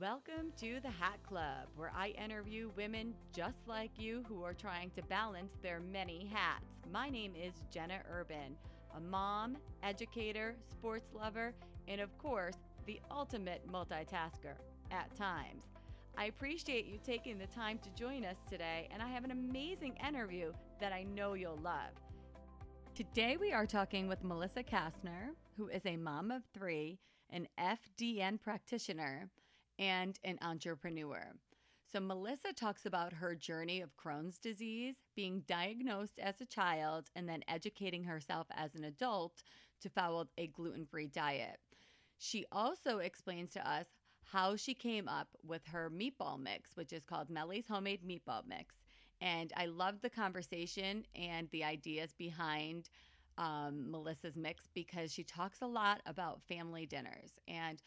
Welcome to the Hat Club, where I interview women just like you who are trying to balance their many hats. My name is Jenna Urban, a mom, educator, sports lover, and of course, the ultimate multitasker at times. I appreciate you taking the time to join us today, and I have an amazing interview that I know you'll love. Today, we are talking with Melissa Castner, who is a mom of three, an FDN practitioner and an entrepreneur. So, Melissa talks about her journey of Crohn's disease, being diagnosed as a child, and then educating herself as an adult to follow a gluten free diet. She also explains to us how she came up with her meatball mix, which is called Melly's Homemade Meatball Mix. And I loved the conversation and the ideas behind um, Melissa's mix because she talks a lot about family dinners and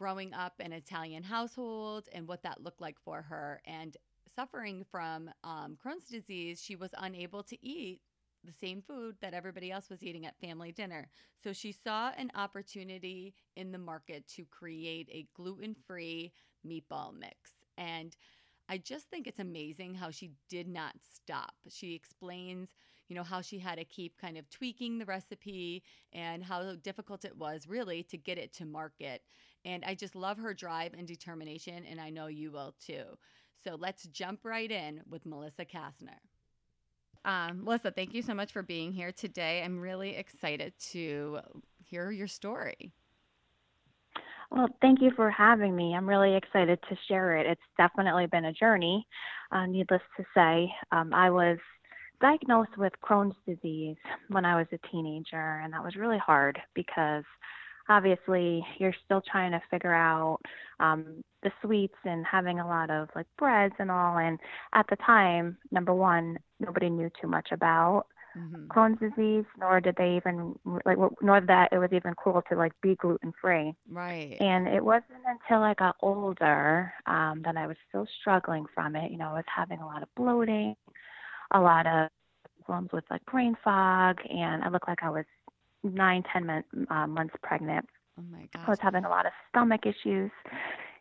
growing up in an Italian household and what that looked like for her. And suffering from um, Crohn's disease, she was unable to eat the same food that everybody else was eating at family dinner. So she saw an opportunity in the market to create a gluten free meatball mix. And I just think it's amazing how she did not stop. She explains, you know, how she had to keep kind of tweaking the recipe and how difficult it was really to get it to market. And I just love her drive and determination, and I know you will too. So let's jump right in with Melissa Castner. Um, Melissa, thank you so much for being here today. I'm really excited to hear your story. Well, thank you for having me. I'm really excited to share it. It's definitely been a journey, uh, needless to say. Um, I was diagnosed with Crohn's disease when I was a teenager, and that was really hard because obviously you're still trying to figure out um, the sweets and having a lot of like breads and all. And at the time, number one, nobody knew too much about mm-hmm. Crohn's disease, nor did they even like, nor that it was even cool to like be gluten free. Right. And it wasn't until I got older um, that I was still struggling from it. You know, I was having a lot of bloating, a lot of problems with like brain fog, and I looked like I was nine, ten uh, months pregnant. Oh my gosh. I was having a lot of stomach issues,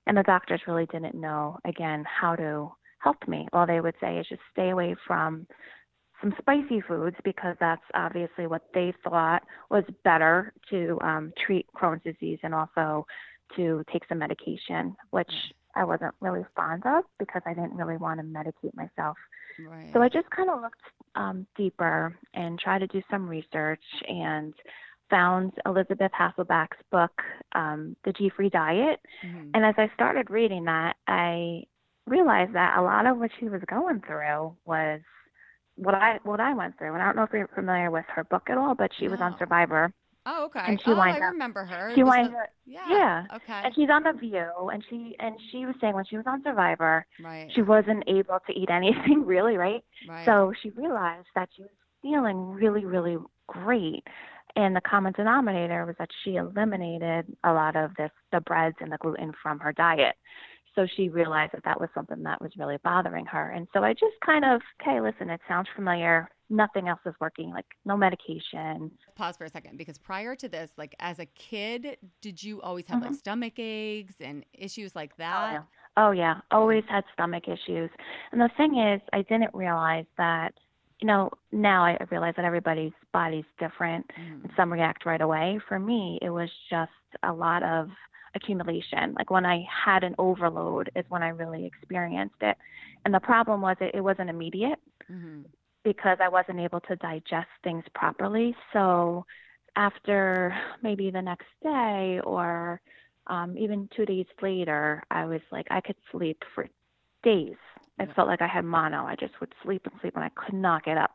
and the doctors really didn't know again how to help me. All they would say is just stay away from some spicy foods because that's obviously what they thought was better to um, treat Crohn's disease and also to take some medication, which I wasn't really fond of because I didn't really want to medicate myself. Right. So I just kind of looked um, deeper and tried to do some research and found Elizabeth Hasselbeck's book, um, The G Free Diet. Mm-hmm. And as I started reading that, I realized that a lot of what she was going through was what I what I went through. And I don't know if you're familiar with her book at all, but she no. was on Survivor. Oh, okay. And she oh, I up, remember her. She winds up, yeah. yeah. Okay. And she's on the View, and she and she was saying when she was on Survivor, right. she wasn't able to eat anything really, right? Right. So she realized that she was feeling really, really great, and the common denominator was that she eliminated a lot of this the breads and the gluten from her diet. So she realized that that was something that was really bothering her. And so I just kind of, okay, listen, it sounds familiar nothing else is working, like no medication. Pause for a second because prior to this, like as a kid, did you always have mm-hmm. like stomach aches and issues like that? Oh yeah. oh, yeah. Always had stomach issues. And the thing is, I didn't realize that, you know, now I realize that everybody's body's different mm. and some react right away. For me, it was just a lot of accumulation. Like when I had an overload is when I really experienced it. And the problem was it, it wasn't immediate. Mm-hmm because I wasn't able to digest things properly. So after maybe the next day or um, even two days later, I was like, I could sleep for days. I felt like I had mono. I just would sleep and sleep and I could not get up.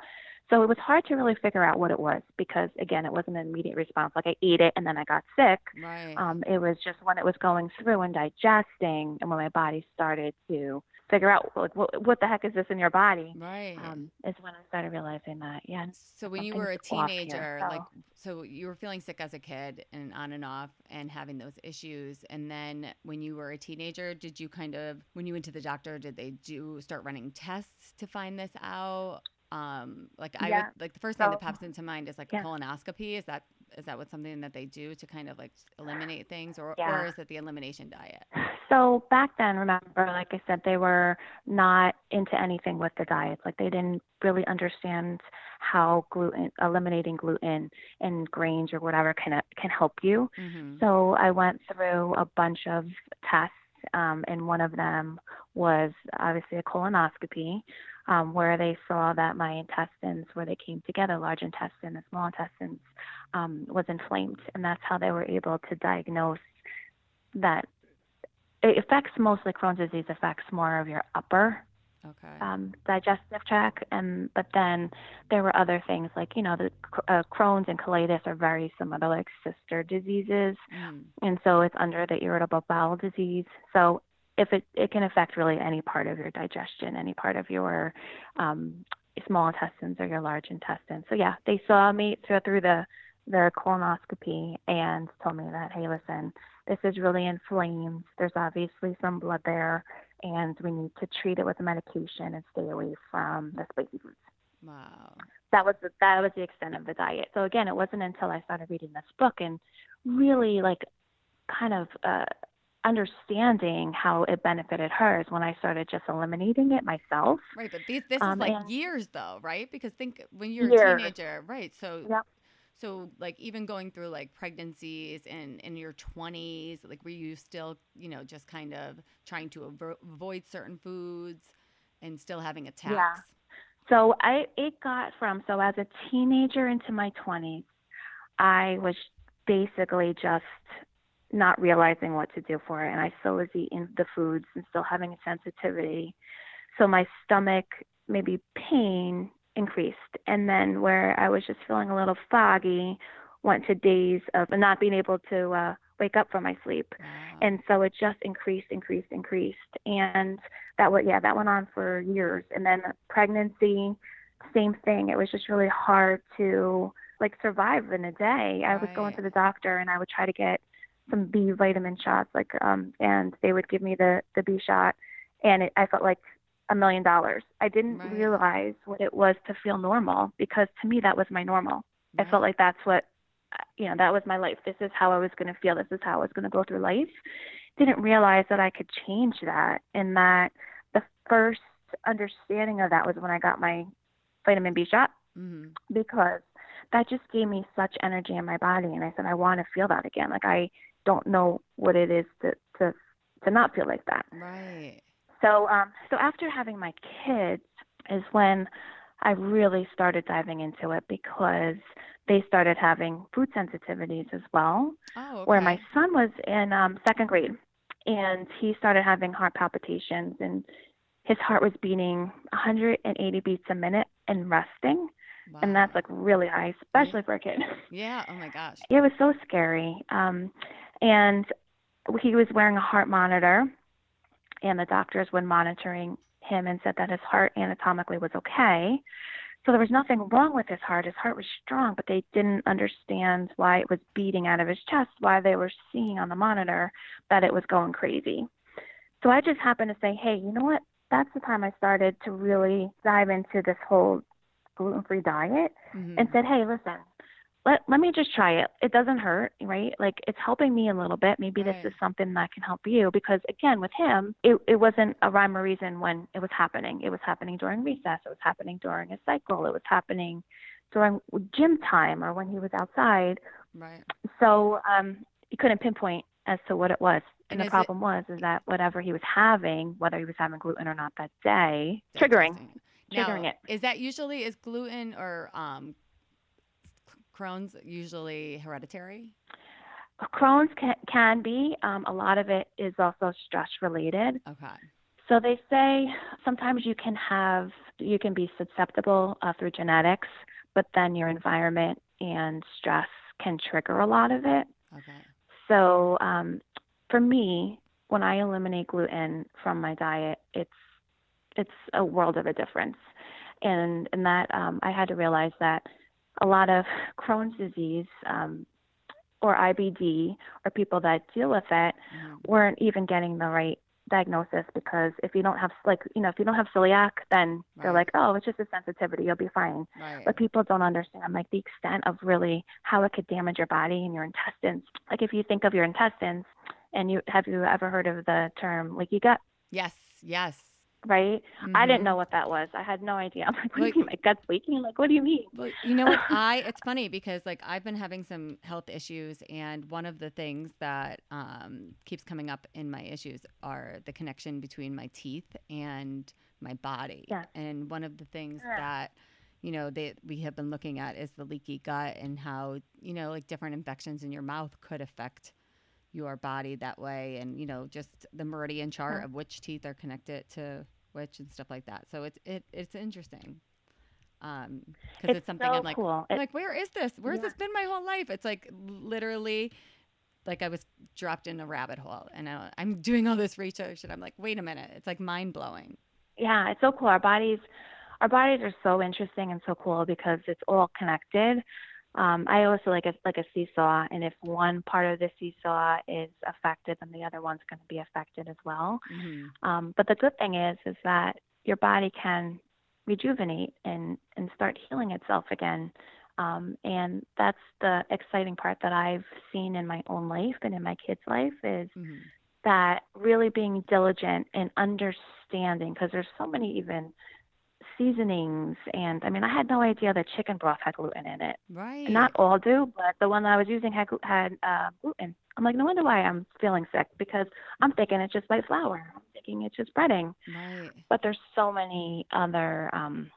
So it was hard to really figure out what it was because again, it wasn't an immediate response. Like I ate it and then I got sick. Right. Um, it was just when it was going through and digesting and when my body started to figure out like what, what the heck is this in your body right um, is when i started realizing that yeah so when you were a teenager here, so. like so you were feeling sick as a kid and on and off and having those issues and then when you were a teenager did you kind of when you went to the doctor did they do start running tests to find this out um like i yeah. would like the first thing that pops into mind is like yeah. a colonoscopy is that is that what something that they do to kind of like eliminate things or yeah. or is it the elimination diet So back then, remember, like I said, they were not into anything with the diets. Like they didn't really understand how gluten, eliminating gluten and grains or whatever can can help you. Mm-hmm. So I went through a bunch of tests, um, and one of them was obviously a colonoscopy, um, where they saw that my intestines, where they came together, large intestine and small intestines, um, was inflamed, and that's how they were able to diagnose that it affects mostly Crohn's disease affects more of your upper okay. um, digestive tract, and but then there were other things like you know the uh, Crohn's and colitis are very similar, like sister diseases, mm. and so it's under the irritable bowel disease. So if it it can affect really any part of your digestion, any part of your um, small intestines or your large intestines. So yeah, they saw me through, through the the colonoscopy and told me that hey, listen this is really inflamed. There's obviously some blood there, and we need to treat it with a medication and stay away from the spicy foods. Wow. That was the, that was the extent of the diet. So again, it wasn't until I started reading this book and really like kind of uh, understanding how it benefited hers when I started just eliminating it myself. Right, but these, this um, is like years though, right? Because think when you're years. a teenager, right? So yep. So like even going through like pregnancies and in your 20s, like were you still, you know, just kind of trying to avo- avoid certain foods and still having attacks? Yeah. So I it got from so as a teenager into my 20s, I was basically just not realizing what to do for it and I still was eating the foods and still having a sensitivity. So my stomach maybe pain increased. And then where I was just feeling a little foggy, went to days of not being able to uh, wake up from my sleep. Wow. And so it just increased, increased, increased. And that went, yeah, that went on for years. And then pregnancy, same thing. It was just really hard to like survive in a day. Right. I was going to the doctor and I would try to get some B vitamin shots, like, um, and they would give me the the B shot, and it, I felt like a million dollars. I didn't right. realize what it was to feel normal because to me that was my normal. Right. I felt like that's what you know, that was my life. This is how I was going to feel. This is how I was going to go through life. Didn't realize that I could change that and that the first understanding of that was when I got my vitamin B shot mm-hmm. because that just gave me such energy in my body and I said I want to feel that again. Like I don't know what it is to to to not feel like that. Right. So, um, so after having my kids is when I really started diving into it because they started having food sensitivities as well. Oh, okay. Where my son was in um, second grade, and he started having heart palpitations, and his heart was beating 180 beats a minute and resting. Wow. And that's like really high, especially for a kid. Yeah. Oh my gosh. It was so scary. Um, and he was wearing a heart monitor and the doctors, when monitoring him, and said that his heart anatomically was okay. So there was nothing wrong with his heart. His heart was strong, but they didn't understand why it was beating out of his chest, why they were seeing on the monitor that it was going crazy. So I just happened to say, hey, you know what? That's the time I started to really dive into this whole gluten free diet mm-hmm. and said, hey, listen, let let me just try it. It doesn't hurt, right? Like it's helping me a little bit. Maybe right. this is something that can help you because again, with him, it it wasn't a rhyme or reason when it was happening. It was happening during recess. It was happening during a cycle. It was happening during gym time or when he was outside. Right. So um, you couldn't pinpoint as to what it was. And, and the problem it, was is that whatever he was having, whether he was having gluten or not that day, triggering, triggering now, it. Is that usually is gluten or um, Crohn's usually hereditary? Crohn's can, can be. Um, a lot of it is also stress related. Okay. So they say sometimes you can have, you can be susceptible uh, through genetics, but then your environment and stress can trigger a lot of it. Okay. So um, for me, when I eliminate gluten from my diet, it's it's a world of a difference, and and that um, I had to realize that a lot of Crohn's disease um, or IBD or people that deal with it mm-hmm. weren't even getting the right diagnosis because if you don't have like you know if you don't have celiac then right. they're like oh it's just a sensitivity you'll be fine right. but people don't understand like the extent of really how it could damage your body and your intestines like if you think of your intestines And you have you ever heard of the term leaky gut? Yes, yes. Right? I didn't Mhm. know what that was. I had no idea. I'm like, what Like- do you mean my gut's leaking? Like, what do you mean? Well, you know what? I it's funny because like I've been having some health issues, and one of the things that um, keeps coming up in my issues are the connection between my teeth and my body. Yes. And one of the things Yeah. that you know that we have been looking at is the leaky gut and how you know like different infections in your mouth could affect your body that way, and you know just the meridian chart Yeah. of which teeth are connected to which and stuff like that. So it's it it's interesting. Um, because it's, something so I'm like, cool. I'm like, where is this? Where's Yeah. this been my whole life? It's like literally, like I was dropped in a rabbit hole, and I, I'm doing all this research, and I'm like, wait a minute, it's like mind blowing. yeah, it's so cool. Our bodies, our bodies are so interesting and so cool because it's all connected. Um, I also like a like a seesaw, and if one part of the seesaw is affected, then the other one's going to be affected as well. hmm Um, but the good thing is, is that your body can rejuvenate and and start healing itself again. Um, and that's the exciting part that I've seen in my own life and in my kids' life is hmm that really being diligent and understanding because there's so many even seasonings and I mean I had no idea that chicken broth had gluten in it. Right. Not all do, but the one that I was using had had uh, gluten. I'm like, no wonder why I'm feeling sick because I'm thinking it's just white flour. I'm thinking it's just breading, right. but there's so many other um,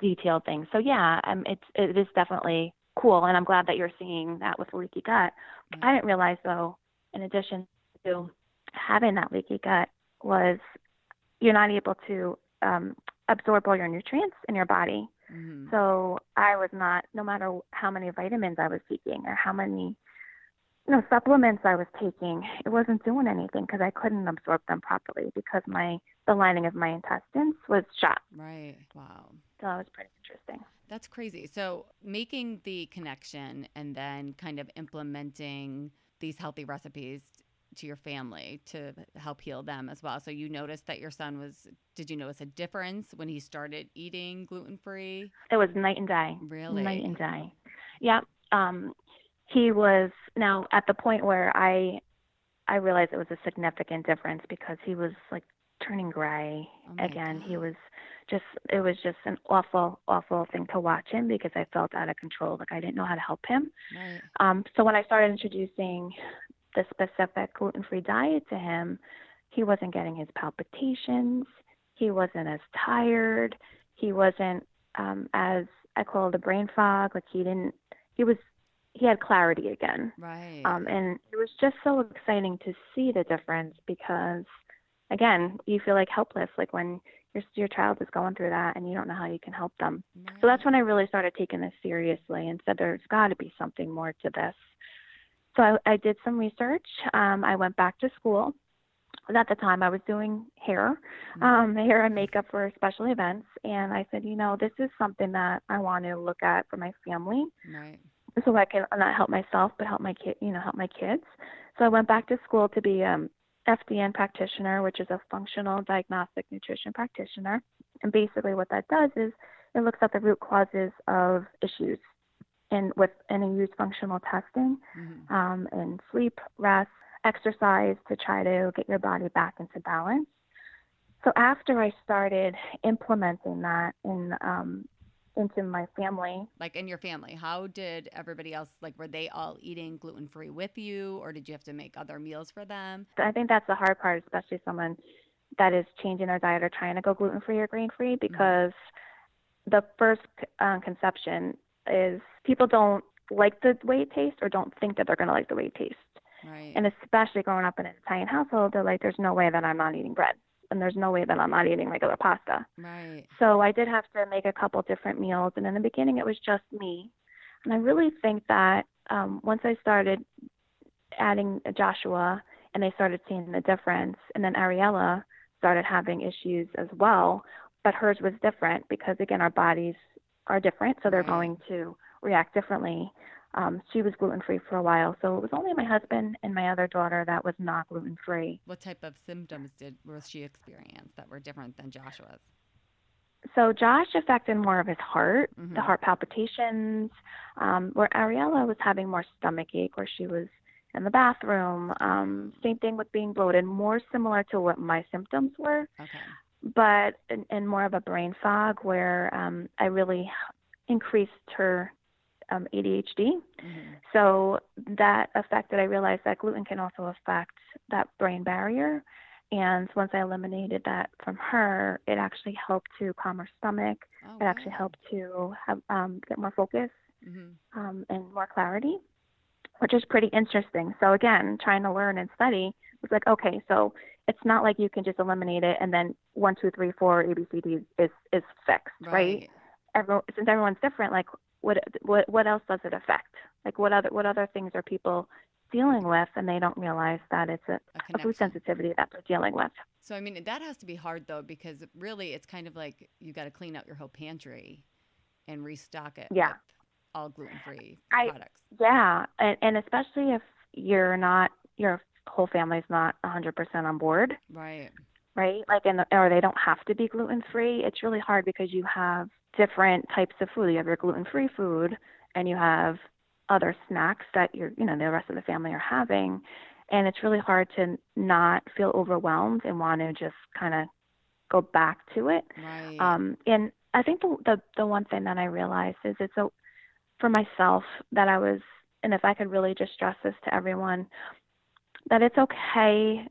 detailed things. So yeah, um, it's it is definitely cool, and I'm glad that you're seeing that with leaky gut. Right. I didn't realize though, in addition to having that leaky gut, was you're not able to um, absorb all your nutrients in your body. hmm So I was not, no matter how many vitamins I was taking or how many, you know, supplements I was taking, it wasn't doing anything because I couldn't absorb them properly because my the lining of my intestines was shot. Right. Wow. So that was pretty interesting. That's crazy. So making the connection and then kind of implementing these healthy recipes to your family to help heal them as well. So you noticed that your son was did you notice a difference when he started eating gluten free? It was night and day. Really? Night and day. Yeah. Um, he was now at the point where I I realized it was a significant difference because he was like turning gray Oh again. He was just it was just an awful awful thing to watch him because I felt out of control. Like I didn't know how to help him. Right. Um, so when I started introducing the specific gluten free diet to him, he wasn't getting his palpitations. He wasn't as tired. He wasn't um, as I call it the brain fog. Like he didn't. He was. He had clarity again. Right. Um, and it was just so exciting to see the difference because, again, you feel like helpless, like when your your child is going through that and you don't know how you can help them. So that's when I really started taking this seriously and said there's got to be something more to this. So I, I did some research. Um, I went back to school. At the time, I was doing hair, Mhm. um, hair and makeup for special events, and I said, you know, this is something that I want to look at for my family right. so I can not help myself but help my kid, you know, help my kids. So I went back to school to be um FDN practitioner, which is a functional diagnostic nutrition practitioner. And basically what that does is it looks at the root causes of issues and with and use functional testing Mhm. um, and sleep, rest, exercise to try to get your body back into balance. So after I started implementing that in um, into my family, Like in your family, how did everybody else like were they all eating gluten free with you or did you have to make other meals for them? I think that's the hard part, especially someone that is changing their diet or trying to go gluten free or grain free, because the first uh, conception is people don't like the way it tastes or don't think that they're going to like the way it tastes. Right. And especially growing up in an Italian household, they're like, there's no way that I'm not eating bread. And there's no way that I'm not eating regular pasta. right. So I did have to make a couple different meals. And in the beginning, it was just me. And I really think that um, once I started adding Joshua and they started seeing the difference, and then Ariella started having issues as well, but hers was different because, again, our bodies are different. So they're going to react differently. Um, she was gluten free for a while. So it was only my husband and my other daughter that was not gluten free. What type of symptoms did was she experience that were different than Joshua's? So Josh affected more of his heart, the Mhm. heart palpitations, um, where Ariella was having more stomach ache, where she was in the bathroom. Um, same thing with being bloated, more similar to what my symptoms were, Okay. But in, more of a brain fog where um, I really increased her um, ADHD. hmm So that affected, I realized that gluten can also affect that brain barrier. And once I eliminated that from her, it actually helped to calm her stomach. Oh, It actually wow. helped to have um, get more focus Mhm. um, and more clarity, which is pretty interesting. So again, trying to learn and study was like, okay, so it's not like you can just eliminate it and then one, two, three, four, A, B, C, D is is fixed, right? Right. Everyone, since everyone's different, like what what what else does it affect? Like what other what other things are people dealing with, and they don't realize that it's a, A a food sensitivity that they're dealing with. So I mean that has to be hard though because really it's kind of like you got to clean out your whole pantry and restock it Yeah. with all gluten-free I- products. Yeah, and, and especially if you're not your whole family's not 100% on board. Right. right? Like, and or they don't have to be gluten free. It's really hard because you have different types of food. You have your gluten free food, and you have other snacks that you're, you know, the rest of the family are having, and it's really hard to not feel overwhelmed and want to just kind of go back to it. Right. Um, and I think the, the the one thing that I realized is it's a, for myself that I was, and if I could really just stress this to everyone, that it's okay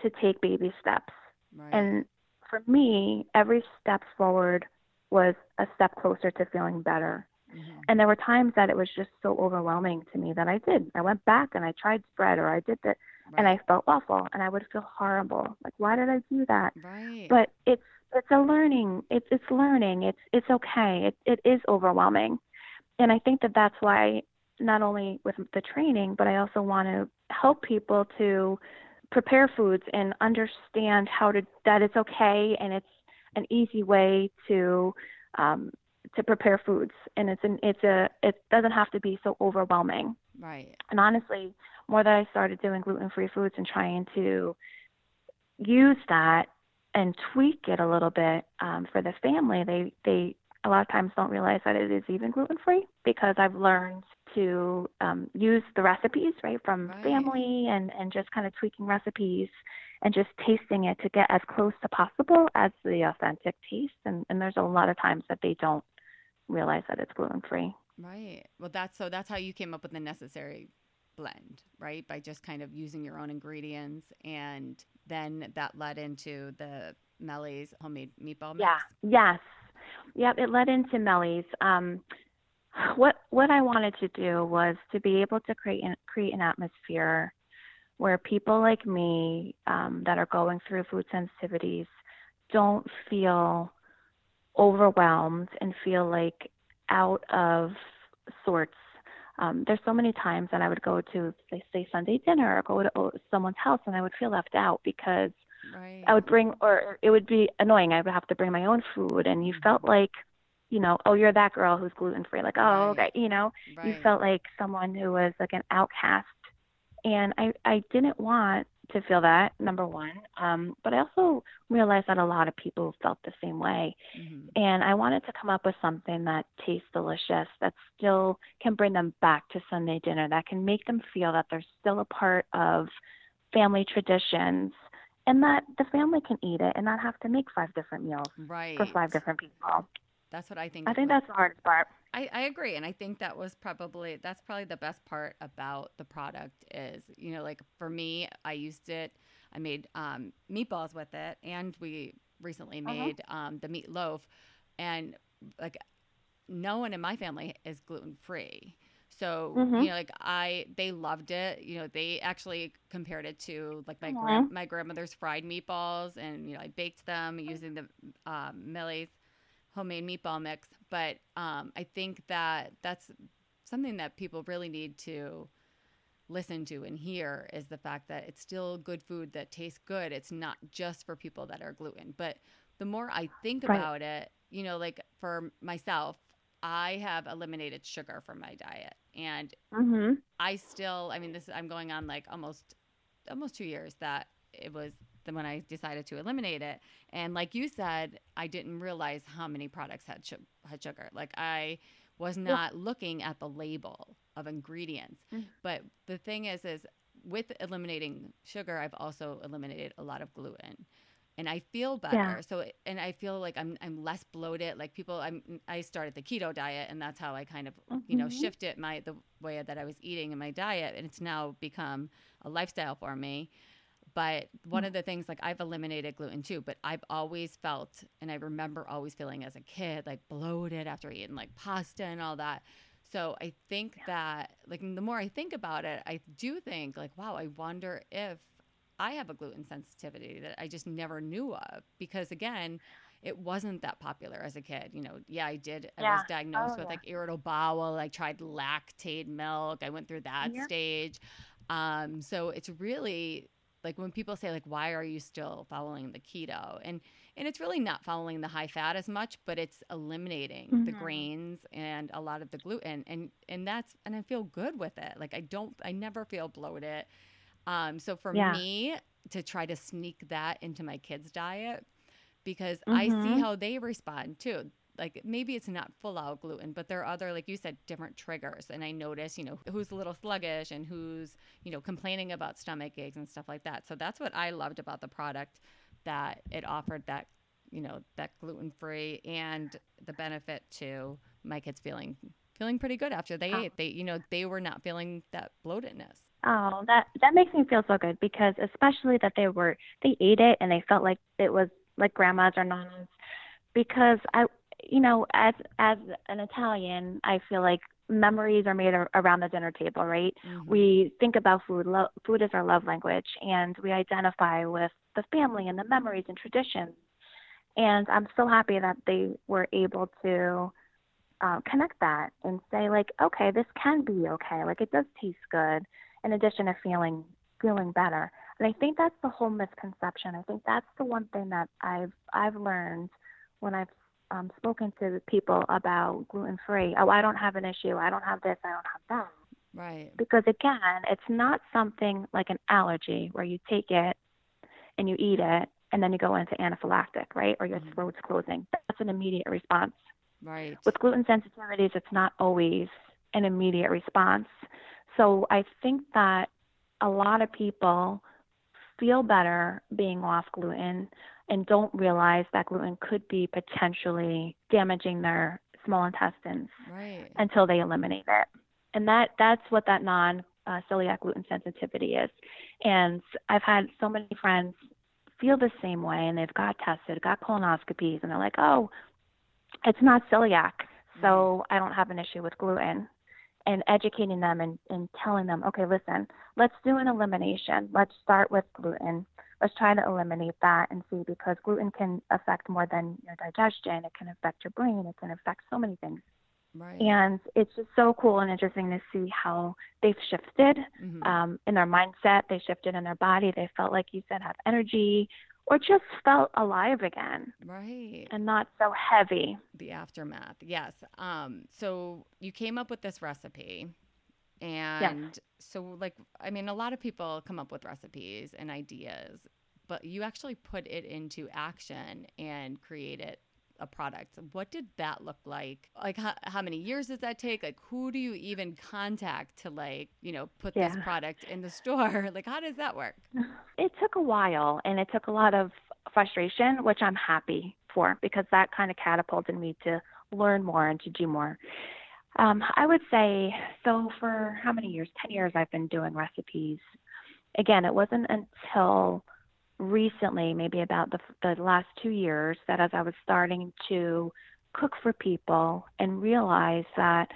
to take baby steps. right. And for me, every step forward was a step closer to feeling better. Mhm. And there were times that it was just so overwhelming to me that I did. I went back and I tried spread or I did that and I felt awful and I would feel horrible. Like why did I do that? Right. But it's it's a learning. It's it's learning. It's it's okay. It it is overwhelming. And I think that that's why not only with the training, but I also want to help people to prepare foods and understand how to that it's okay and it's an easy way to um, to prepare foods and it's an it's a it doesn't have to be so overwhelming right. and honestly more that i started doing gluten free foods and trying to use that and tweak it a little bit um, for the family they they a lot of times don't realize that it is even gluten free because i've learned to um, use the recipes right from Right. family and and just kind of tweaking recipes and just tasting it to get as close to possible as the authentic taste and and there's a lot of times that they don't realize that it's gluten free Right. Well, that's so that's how you came up with the necessary blend, right? By just kind of using your own ingredients, and then that led into the Melly's homemade meatball mix. Yeah. Yes. Yep. It led into Melly's. Um, what what I wanted to do was to be able to create an, create an atmosphere where people like me um, that are going through food sensitivities don't feel overwhelmed and feel like out of sorts. Um, there's so many times that I would go to, say, say Sunday dinner or go to oh, someone's house and I would feel left out because Right. I would bring, or it would be annoying. I would have to bring my own food, and you felt like, you know, oh, you're that girl who's gluten free. Like, oh, Right. okay, you know, you felt like someone who was like an outcast, and I I didn't want to feel that number one. Um, but I also realized that a lot of people felt the same way, Mhm. and I wanted to come up with something that tastes delicious, that still can bring them back to Sunday dinner, that can make them feel that they're still a part of family traditions, and that the family can eat it and not have to make five different meals Right. for five different people. That's what I think. I think was- that's the hardest part. I, I agree and i think that was probably that's probably the best part about the product is you know like for me i used it i made um, meatballs with it and we recently Uh-huh. made um, the meat loaf and like no one in my family is gluten free so Mhm. you know like i they loved it you know they actually compared it to like my grand my grandmother's fried meatballs and you know i baked them using the um, Melly's homemade meatball mix. But um, I think that that's something that people really need to listen to and hear is the fact that it's still good food that tastes good. It's not just for people that are gluten. But the more I think Right. about it, you know, like for myself, I have eliminated sugar from my diet and Mhm. I still, I mean, this I'm going on like almost almost two years that it was the when I decided to eliminate it. And like you said, I didn't realize how many products had su- had sugar. Like I was not looking at the label of ingredients. Mm. But the thing is, is with eliminating sugar, I've also eliminated a lot of gluten and I feel better. Yeah. So and I feel like I'm I'm less bloated. Like people I'm I started the keto diet and that's how I kind of, mm-hmm. you know, mm-hmm. shifted my the way that I was eating in my diet and it's now become a lifestyle for me. But one mm-hmm. of the things like I've eliminated gluten too, but I've always felt and I remember always feeling as a kid like bloated after eating like pasta and all that. So I think yeah. that like the more I think about it, I do think like wow, I wonder if I have a gluten sensitivity that I just never knew of because again, it wasn't that popular as a kid. You know, yeah, I did. I was diagnosed oh, with yeah. like irritable bowel. I tried Lactaid milk. I went through that yeah. stage. Um, so it's really like when people say like, why are you still following the keto? And and it's really not following the high fat as much, but it's eliminating mm-hmm. the grains and a lot of the gluten. And and that's and I feel good with it. Like I don't, I never feel bloated. Um, so for yeah. me to try to sneak that into my kids' diet, because mm-hmm. I see mm-hmm. how they respond too. Like maybe it's not full out gluten, but there are other, like you said, different triggers. And I notice, you know, who's a little sluggish and who's, you know, complaining about stomach aches and stuff like that. So that's what I loved about the product that it offered that, you know, that gluten free and the benefit to my kids feeling feeling pretty good after they oh. ate. They, you know, they were not feeling that bloatedness. Oh, that that makes me feel so good because especially that they were they ate it and they felt like it was like grandma's or nana's because I you know as as an Italian I feel like memories are made around the dinner table, right? Mm-hmm. We think about food. Lo- food is our love language, and we identify with the family and the memories and traditions. And I'm so happy that they were able to uh, connect that and say, like, okay, this can be okay. Like, it does taste good in addition to feeling feeling better. And I think that's the whole misconception. I think that's the one thing that I've I've learned when I've um, spoken to people about gluten free. Oh, I don't have an issue. I don't have this. I don't have that. Right. Because again, it's not something like an allergy where you take it and you eat it and then you go into anaphylactic, right? Or your mm-hmm. throat's closing. That's an immediate response. Right. With gluten sensitivities, it's not always an immediate response. So I think that a lot of people feel better being off gluten and don't realize that gluten could be potentially damaging their small intestines right. until they eliminate it. And that that's what that non uh, celiac gluten sensitivity is. And I've had so many friends feel the same way and they've got tested, got colonoscopies, and they're like, oh, it's not celiac, so I don't have an issue with gluten and educating them and, and telling them, okay, listen, let's do an elimination. Let's start with gluten. Let's try to eliminate that and see because gluten can affect more than your digestion. It can affect your brain. It can affect so many things. Right. And it's just so cool and interesting to see how they've shifted mm-hmm. um, in their mindset. They shifted in their body. They felt like you said have energy, or just felt alive again. Right. And not so heavy. The aftermath. Yes. Um so you came up with this recipe and yes. so like I mean a lot of people come up with recipes and ideas, but you actually put it into action and create it a product. What did that look like? Like how, how many years does that take? Like who do you even contact to like, you know, put yeah. this product in the store? Like how does that work? It took a while and it took a lot of frustration, which I'm happy for because that kind of catapulted me to learn more and to do more. Um, I would say so for how many years? 10 years I've been doing recipes. Again, it wasn't until recently, maybe about the, the last two years, that as I was starting to cook for people and realize that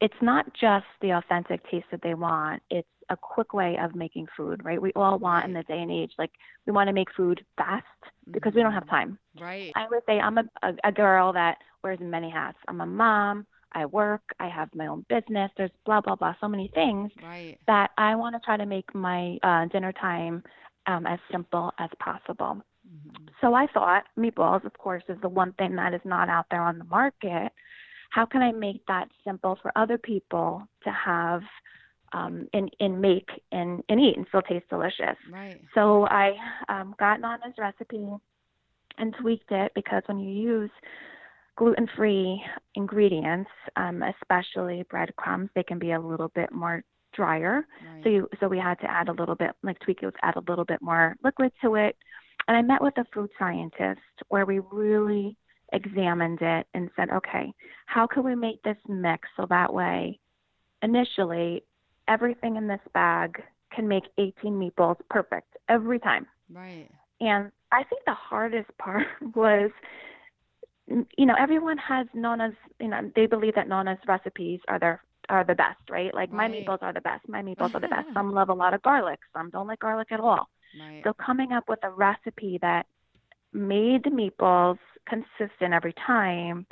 it's not just the authentic taste that they want, it's a quick way of making food, right? We all want in the day and age, like we want to make food fast because we don't have time. Right. I would say I'm a, a, a girl that wears many hats. I'm a mom. I work. I have my own business. There's blah blah blah. So many things right. that I want to try to make my uh, dinner time um, as simple as possible. Mm-hmm. So I thought meatballs, of course, is the one thing that is not out there on the market. How can I make that simple for other people to have um, and, and make and, and eat and still taste delicious? Right. So I um, got Nana's recipe and tweaked it because when you use gluten-free ingredients, um, especially breadcrumbs, they can be a little bit more drier. Right. So you so we had to add a little bit like tweak it, add a little bit more liquid to it. And I met with a food scientist where we really examined it and said, okay, how can we make this mix so that way initially everything in this bag can make 18 meatballs perfect every time. right. And I think the hardest part was, you know, everyone has Nona's, you know, they believe that Nona's recipes are their are the best, right? Like my meatballs are the best. My meatballs are the best. Some love a lot of garlic. Some don't like garlic at all. Right. So coming up with a recipe that made the meatballs consistent every time,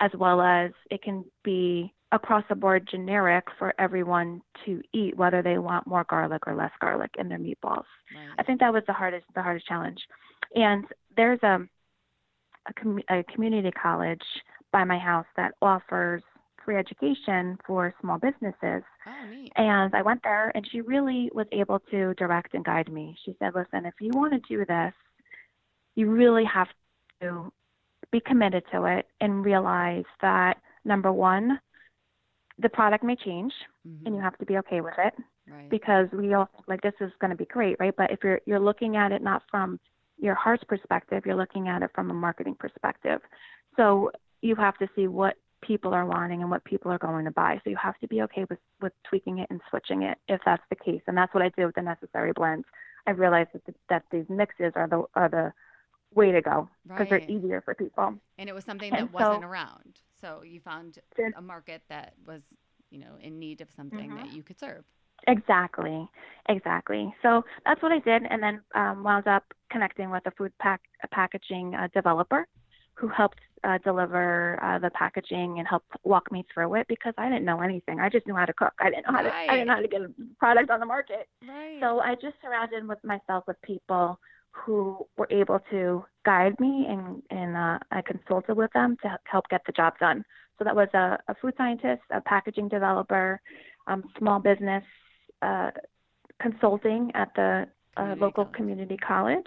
as well as it can be across the board generic for everyone to eat, whether they want more garlic or less garlic in their meatballs. I think that was the hardest the hardest challenge. And there's a a, com- a community college by my house that offers free education for small businesses. Oh, neat. And I went there, and she really was able to direct and guide me. She said, Listen, if you want to do this, you really have to be committed to it and realize that number one, the product may change, Mhm. and you have to be okay with it Right. because we all like this is going to be great, right? But if you're you're looking at it not from your heart's perspective, you're looking at it from a marketing perspective. So you have to see what people are wanting and what people are going to buy. So you have to be okay with with tweaking it and switching it if that's the case. And that's what I did with the necessary blends. I realized that the, that these mixes are the are the way to go because Right. they're easier for people. And it was something And that wasn't so- around. So you found a market that was, you know, in need of something Mhm. that you could serve. Exactly, exactly. So that's what I did, and then um, wound up connecting with a food pack a packaging uh, developer who helped uh, deliver uh, the packaging and help walk me through it because I didn't know anything. I just knew how to cook. I didn't know how to. I didn't know how to get a product on the market. Right. So I just surrounded with myself with people who were able to guide me, and and uh, I consulted with them to help get the job done. So that was a, a food scientist, a packaging developer, um, small business uh, consulting at the uh, local community college.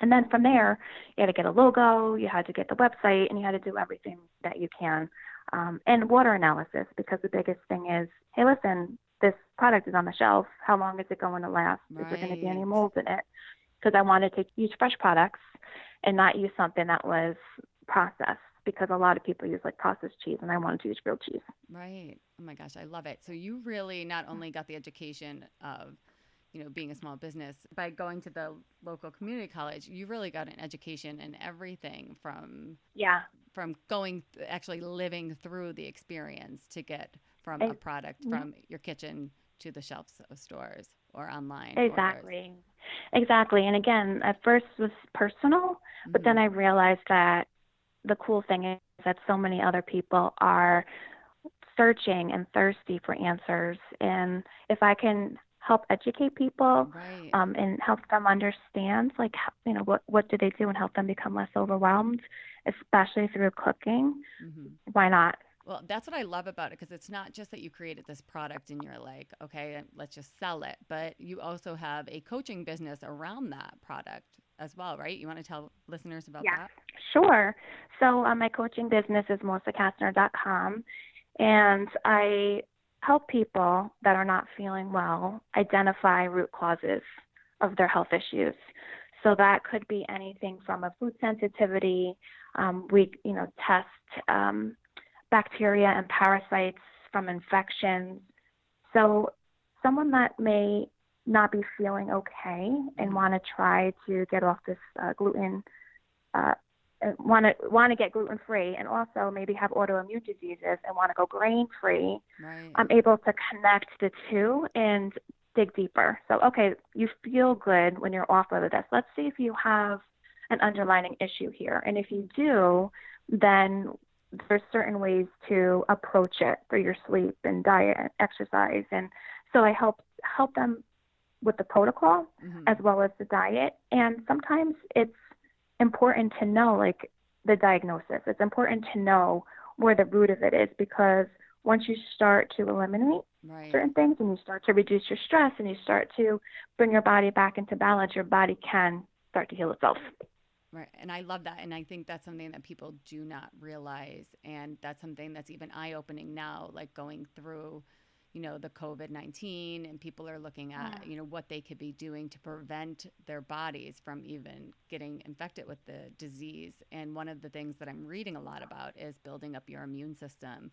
And then from there, you had to get a logo, you had to get the website, and you had to do everything that you can. Um, and water analysis, because the biggest thing is, hey, listen, this product is on the shelf. How long is it going to last? Is there going to be any Right. mold in it? Because I wanted to use fresh products and not use something that was processed, because a lot of people use like processed cheese, and I wanted to use real cheese. Right. Oh my gosh, I love it. So you really not only got the education of, you know, being a small business by going to the local community college, you really got an education in everything from Yeah, from going th- actually living through the experience to get from a product yeah. from your kitchen to the shelves of stores or online. orders. exactly, exactly. And again, at first was personal, but then Mhm. I realized that the cool thing is that so many other people are searching and thirsty for answers. And if I can help educate people right. um, and help them understand, like, you know, what, what do they do and help them become less overwhelmed, especially through cooking, hmm why not? Well, that's what I love about it because it's not just that you created this product and you're like, okay, let's just sell it, but you also have a coaching business around that product as well, right? You want to tell listeners about Yes. that? Sure. So um, my coaching business is melissacastner.com, and I help people that are not feeling well identify root causes of their health issues. So that could be anything from a food sensitivity. Um, we, you know, test um, bacteria and parasites from infections. So someone that may not be feeling okay and want to try to get off this uh, gluten uh, want to want to get gluten free and also maybe have autoimmune diseases and want to go grain free Right. i'm able to connect the two and dig deeper so okay you feel good when you're off of this let's see if you have an underlying issue here and if you do then there's certain ways to approach it for your sleep and diet and exercise and so i help help them with the protocol Mhm. as well as the diet. And sometimes it's important to know, like, the diagnosis. It's important to know where the root of it is because once you start to eliminate right. certain things and you start to reduce your stress and you start to bring your body back into balance, your body can start to heal itself. Right. And I love that. And I think that's something that people do not realize. And that's something that's even eye opening now, like going through, you know, the COVID 19 and people are looking at, Yeah. you know, what they could be doing to prevent their bodies from even getting infected with the disease. And one of the things that I'm reading a lot about is building up your immune system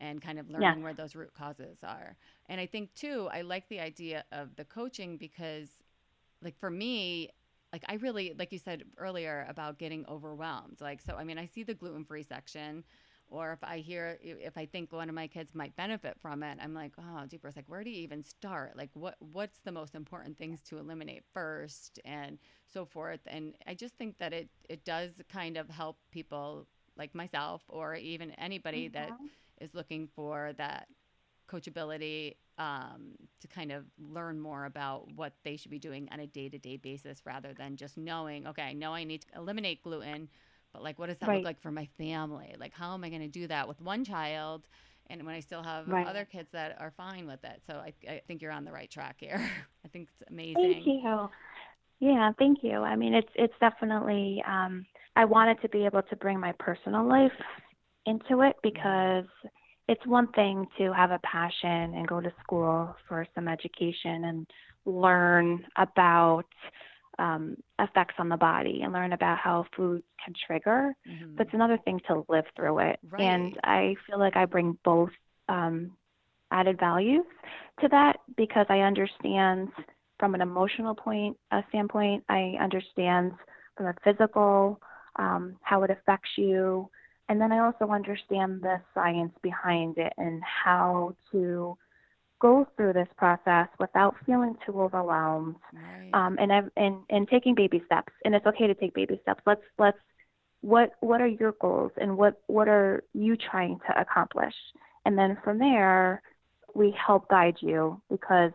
and kind of learning where those root causes are. And I think too, I like the idea of the coaching because like for me, like I really like you said earlier about getting overwhelmed. Like so I mean, I see the gluten-free section or if I hear if I think one of my kids might benefit from it, I'm like, oh, jeepers, like where do you even start? Like what what's the most important things to eliminate first and so forth. And I just think that it it does kind of help people like myself or even anybody that Mhm. is looking for that coachability um, to kind of learn more about what they should be doing on a day-to-day basis rather than just knowing okay i know i need to eliminate gluten but like what does that Right. look like for my family like how am i going to do that with one child and when i still have Right. other kids that are fine with it so i, I think you're on the right track here i think it's amazing Thank you. Yeah, thank you. I mean, it's it's definitely. Um, I wanted to be able to bring my personal life into it because it's one thing to have a passion and go to school for some education and learn about um, effects on the body and learn about how food can trigger. Mhm. But it's another thing to live through it. And I feel like I bring both um, added values to that because I understand from an emotional point uh, standpoint, I understand from a physical um, how it affects you, and then I also understand the science behind it and how to go through this process without feeling too overwhelmed right. um, and and and taking baby steps. And it's okay to take baby steps. Let's let's what what are your goals and what what are you trying to accomplish? And then from there, we help guide you because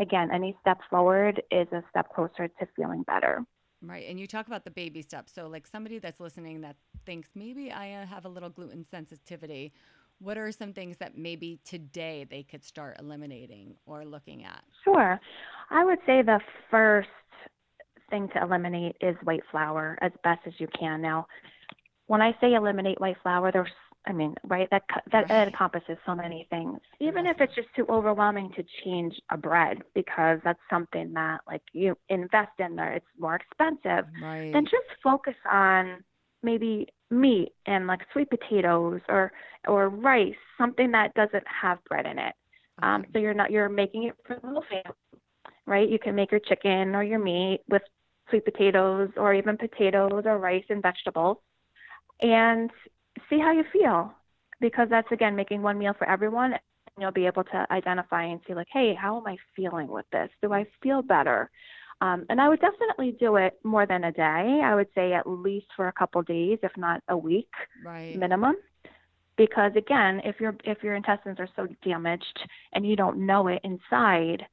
again, any step forward is a step closer to feeling better. Right. And you talk about the baby steps. So, like somebody that's listening that thinks maybe I uh, have a little gluten sensitivity, what are some things that maybe today they could start eliminating or looking at? Sure. I would say the first thing to eliminate is white flour as best as you can. Now, when I say eliminate white flour, there's I mean, right? That that, Right. that encompasses so many things. Even if it's just too overwhelming to change a bread because that's something that like you invest in there, it's more expensive. Right. Then just focus on maybe meat and like sweet potatoes or or rice, something that doesn't have bread in it. Um, so you're not you're making it for the whole family, right? You can make your chicken or your meat with sweet potatoes or even potatoes or rice and vegetables, and see how you feel, because that's again making one meal for everyone. And you'll be able to identify and see like, hey, how am I feeling with this? Do I feel better? Um, and I would definitely do it more than a day. I would say at least for a couple days, if not a week right. minimum because again if your if your intestines are so damaged and you don't know it inside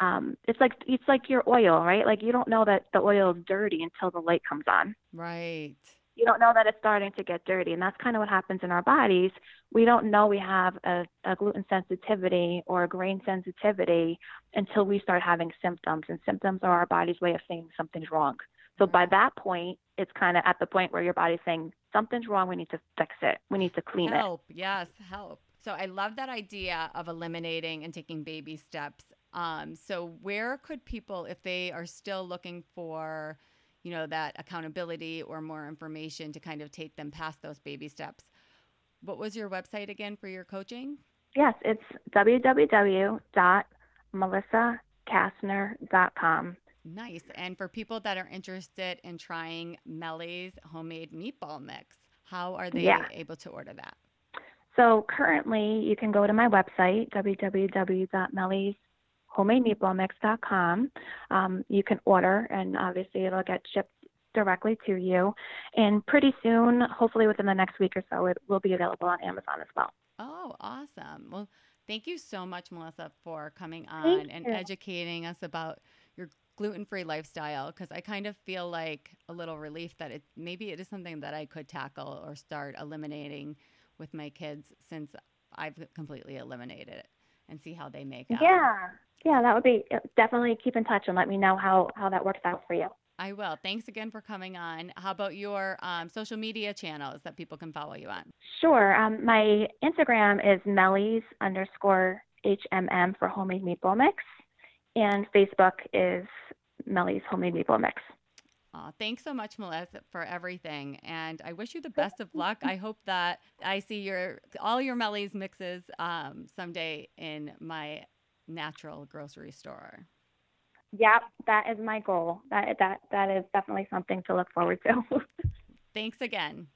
um it's like it's like your oil right like you don't know that the oil is dirty until the light comes on Right. You don't know that it's starting to get dirty. And that's kind of what happens in our bodies. We don't know we have a, a gluten sensitivity or a grain sensitivity until we start having symptoms. And symptoms are our body's way of saying something's wrong. So by that point it's kind of at the point where your body's saying something's wrong. We need to fix it. We need to clean it. Help. Yes, help. So I love that idea of eliminating and taking baby steps. Um, so where could people, if they are still looking for, you know, that accountability or more information to kind of take them past those baby steps, what was your website again for your coaching? Yes, it's www.melissacastner.com. Nice. And for people that are interested in trying Melly's homemade meatball mix, how are they Yeah. able to order that? So currently, you can go to my website, www.mellyshomemademeatballmix.com. Um, you can order, and obviously, it'll get shipped directly to you. And pretty soon, hopefully within the next week or so, it will be available on Amazon as well. Oh, awesome. Well, thank you so much, Melissa, for coming on Thank and you. educating us about your gluten-free lifestyle because I kind of feel like a little relief that it maybe it is something that I could tackle or start eliminating with my kids since I've completely eliminated it and see how they make out. Yeah, yeah, that would be definitely keep in touch and let me know how how that works out for you. I will. Thanks again for coming on. How about your um, social media channels that people can follow you on? Sure. Um, my Instagram is Melly's underscore HMM for Homemade Meatball Mix, and Facebook is Melly's Homemade Meatball Mix. Aw, thanks so much, Melissa, for everything, and I wish you the best of luck. I hope that I see your all your Melly's mixes um, someday in my natural grocery store. Yep, that is my goal. That that that is definitely something to look forward to. Thanks again.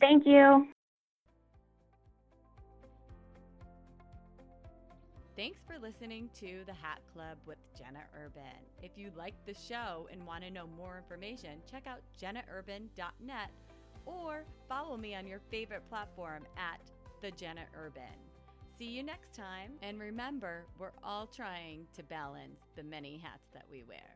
Thank you. Thanks for listening to the Hat Club with Jenna Urban. If you like the show and want to know more information, check out jennaurban.net or follow me on your favorite platform at the Jenna Urban. See you next time, and remember, we're all trying to balance the many hats that we wear.